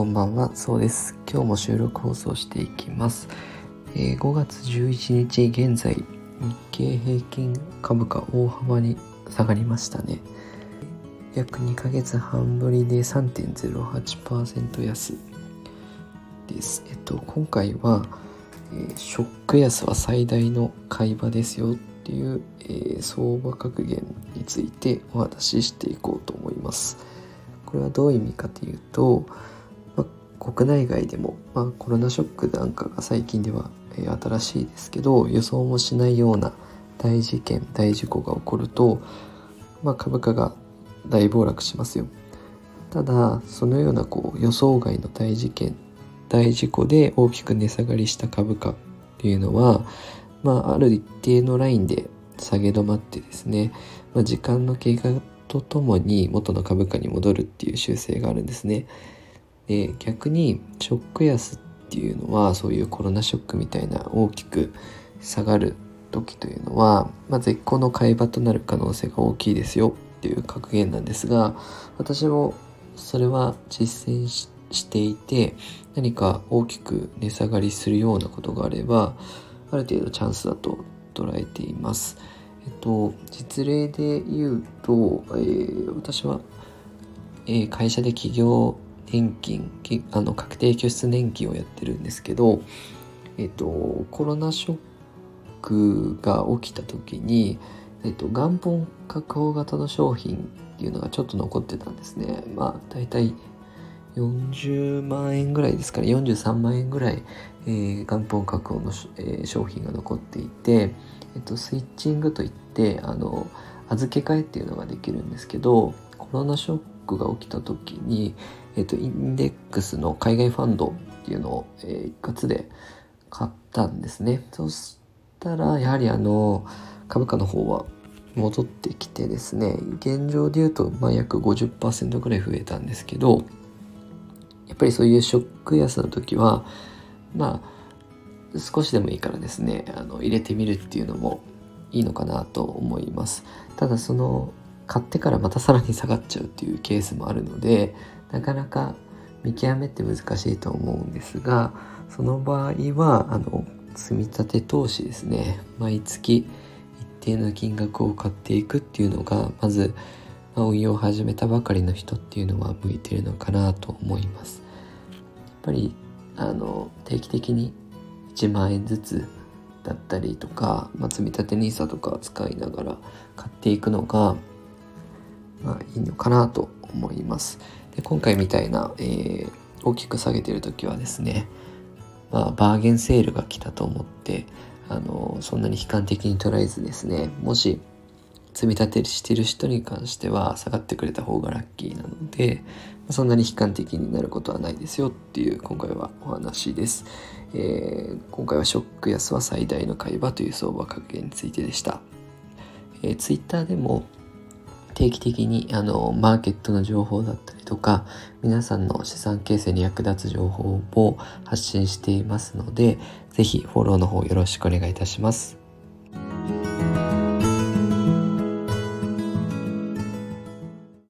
こんばんは。そうです。今日も収録放送していきます。えー、5月11日現在、日経平均株価大幅に下がりましたね。約2ヶ月半ぶりで3.08%安です。えっと、今回は、えー、ショック安は最大の買い場ですよっていう、えー、相場格言についてお話ししていこうと思います。これはどういう意味かというと、国内外でも、まあ、コロナショックなんかが最近では、えー、新しいですけど予想もしないような大事件大事故が起こると、まあ、株価が大暴落しますよただそのようなこう予想外の大事件大事故で大きく値下がりした株価っていうのは、まあ、ある一定のラインで下げ止まってですね、まあ、時間の経過とともに元の株価に戻るっていう習性があるんですね。で逆にショック安っていうのはそういうコロナショックみたいな大きく下がる時というのは、まあ、絶好の買い場となる可能性が大きいですよっていう格言なんですが私もそれは実践していて何か大きく値下がりするようなことがあればある程度チャンスだと捉えています。えっと、実例で言うと、えー、私は、えー、会社で企業年金あの確定拠出年金をやってるんですけど、えっと、コロナショックが起きた時に、えっと、元本確保型の商品っていうのがちょっと残ってたんですね。まあ大体40万円ぐらいですかね43万円ぐらい、えー、元本確保の、えー、商品が残っていて、えっと、スイッチングといってあの預け替えっていうのができるんですけどコロナショックが起きた時に、えっと、インデックスの海外ファンドっていうのを、えー、一括で買ったんですね。そしたらやはりあの株価の方は戻ってきてですね現状で言うと、まあ、約50%ぐらい増えたんですけどやっぱりそういうショック安の時はまあ少しでもいいからですねあの入れてみるっていうのもいいのかなと思います。ただその買ってからまたさらに下がっちゃうっていうケースもあるのでなかなか見極めって難しいと思うんですがその場合はあの積み立て投資ですね。毎月一定の金額を買っていくっていうのがまず、まあ、運用を始めたばかりの人っていうのは向いてるのかなと思います。やっぱりあの定期的に1万円ずつだったりとか、まあ、積立 NISA とか使いながら買っていくのが、まあ、いいのかなと思います。で今回みたいな、えー、大きく下げてる時はですね、まあ、バーゲンセールが来たと思ってあのそんなに悲観的に捉えずですねもし積み立てしてる人に関しては下がってくれた方がラッキーなのでそんなに悲観的になることはないですよっていう今回はお話です。えー、今回はショック安は最大の買い場という相場格言についてでした。えー、ツイッターでも定期的にあのマーケットの情報だったりとか皆さんの資産形成に役立つ情報を発信していますので是非フォローの方よろしくお願いいたします。